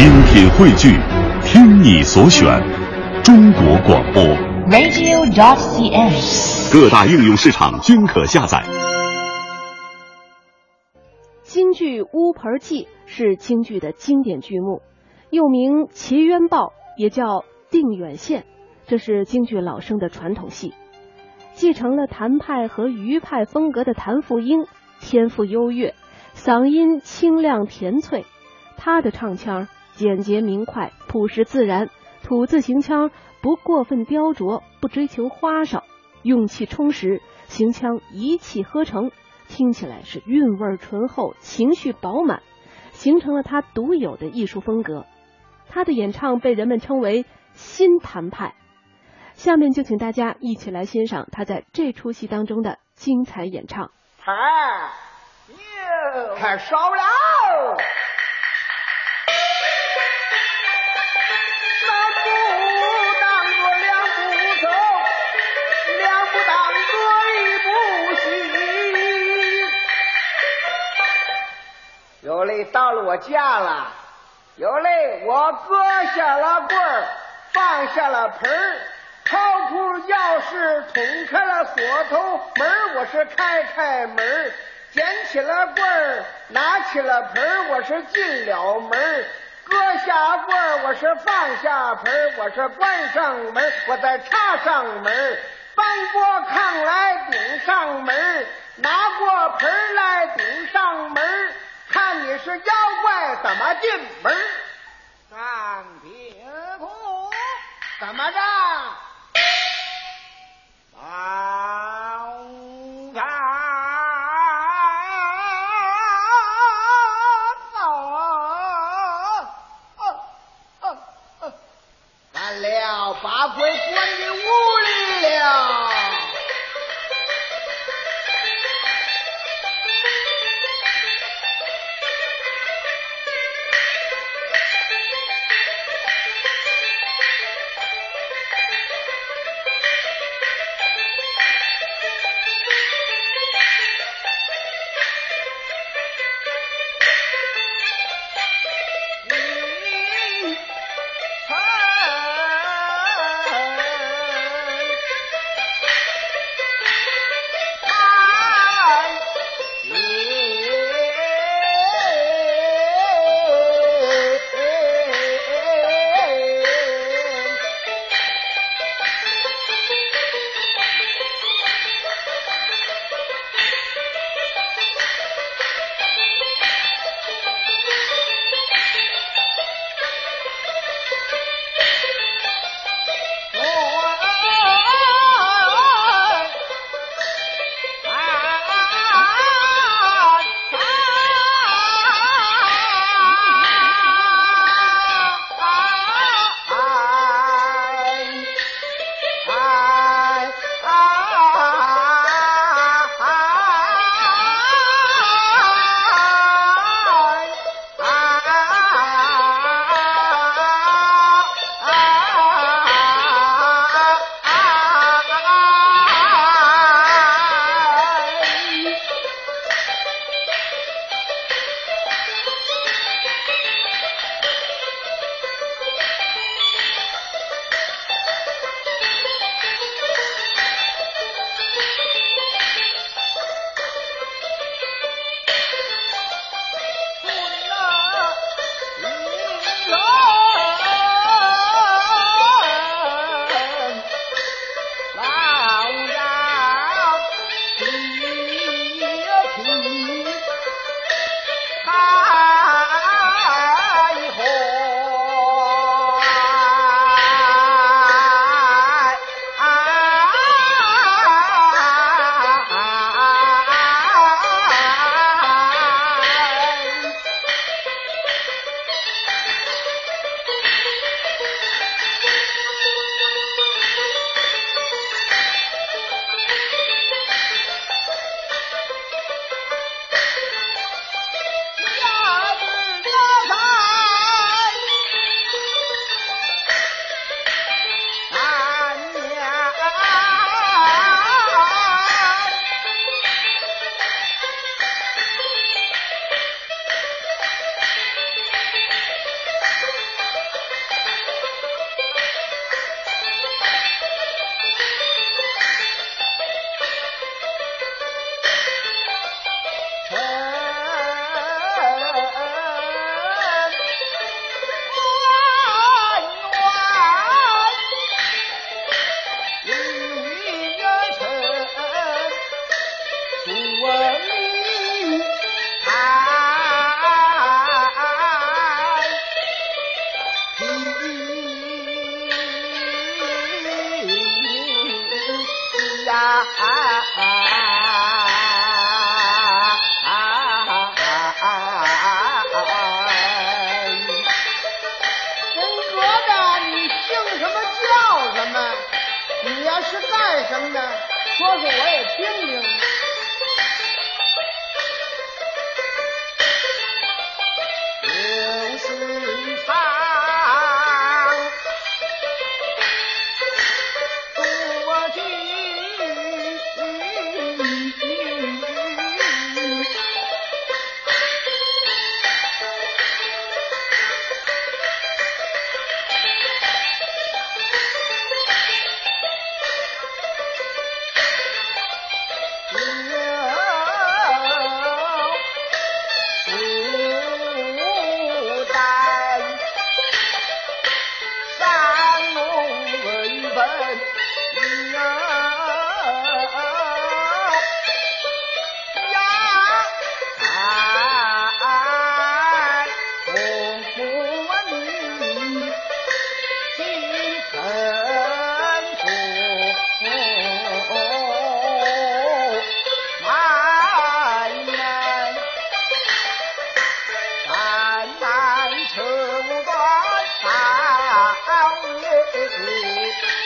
精品汇聚，听你所选，中国广播。radio.cn。各大应用市场均可下载。京剧《乌盆记》是京剧的经典剧目，又名《齐冤报》，也叫《定远县》，这是京剧老生的传统戏。继承了谭派和余派风格的谭富英，天赋优越，嗓音清亮甜脆。他的唱腔简洁明快、朴实自然，吐字行腔不过分雕琢，不追求花哨，用气充实，行腔一气呵成。听起来是韵味醇厚，情绪饱满，形成了他独有的艺术风格。他的演唱被人们称为新谭派。下面就请大家一起来欣赏他在这出戏当中的精彩演唱。太少了。有嘞，到了我家了。有嘞，我搁下了棍儿，放下了盆儿，掏出钥匙，捅开了锁头门儿，我是开开门儿，捡起了棍儿，拿起了盆儿，我是进了门儿。搁下棍儿，我是放下盆儿，我是关上门儿，我再插上门儿，搬过炕来顶上门儿，拿过盆儿来顶上门儿，看你是妖怪怎么进门儿？三平图怎么着？王三完了，把鬼是干什么的？说说我也听听。with me.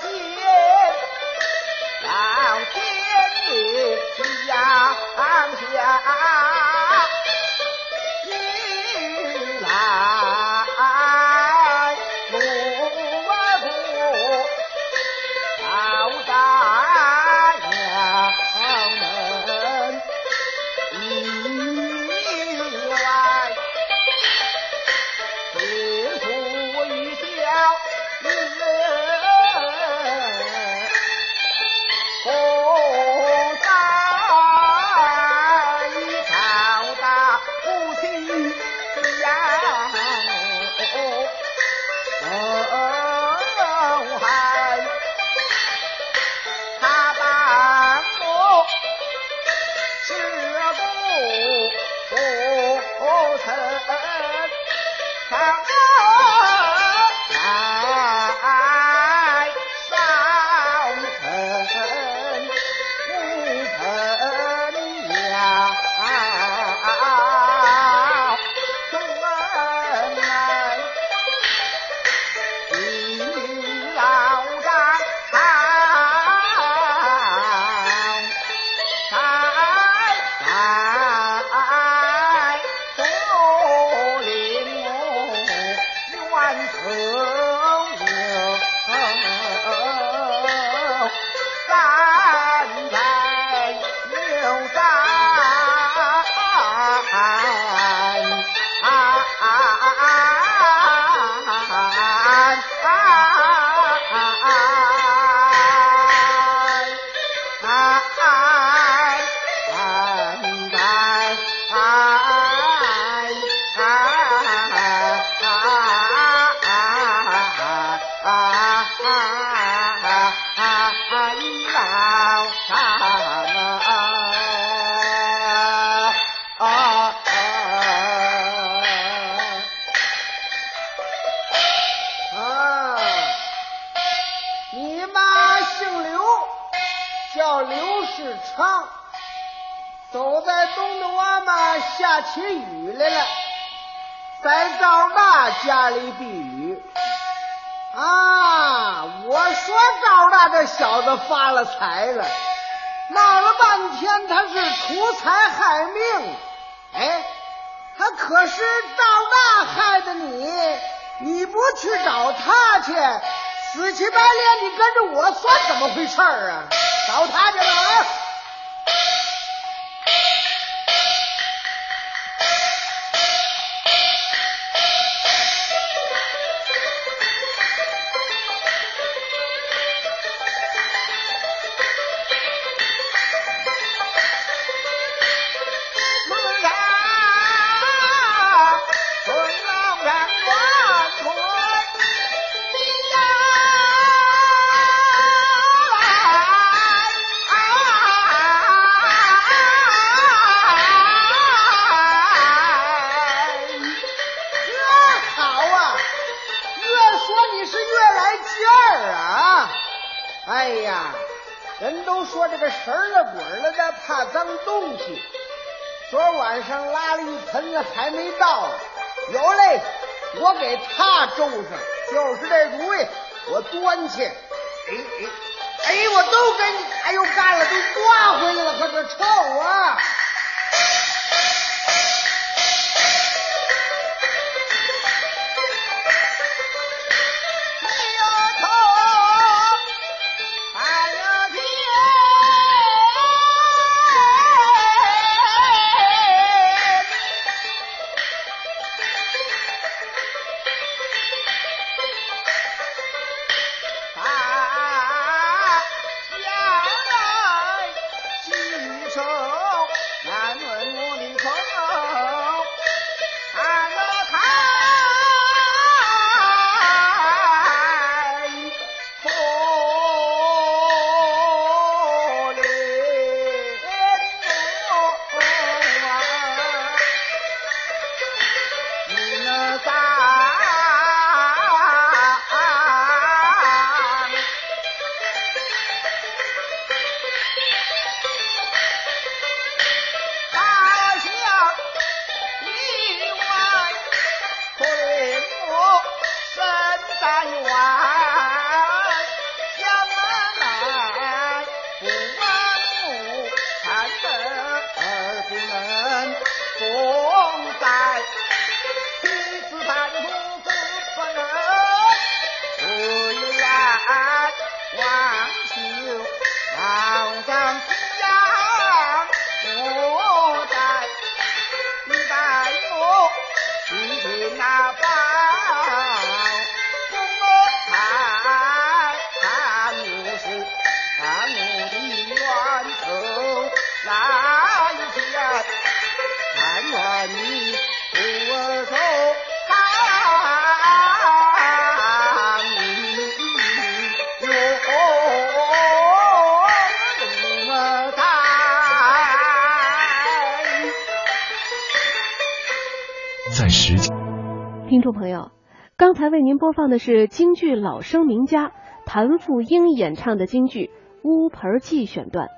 见到天你下凡绝不成，长。走在东的弯弯下起雨来了。在赵大家里避雨。啊我说赵大这小子发了财了。闹了半天他是图财害命。哎他可是赵大害的你。你不去找他去死乞白赖你跟着我算怎么回事儿啊？找他去吧啊哎呀，人都说这个神儿了鬼儿了的，怕脏东西。昨晚上拉了一盆子还没到，有嘞，我给他周上，就是这主意，我端去。哎哎哎，我都给你，哎呦干了，都刮回来了，可这臭啊！听众朋友，刚才为您播放的是京剧老生名家谭富英演唱的京剧《乌盆记》选段。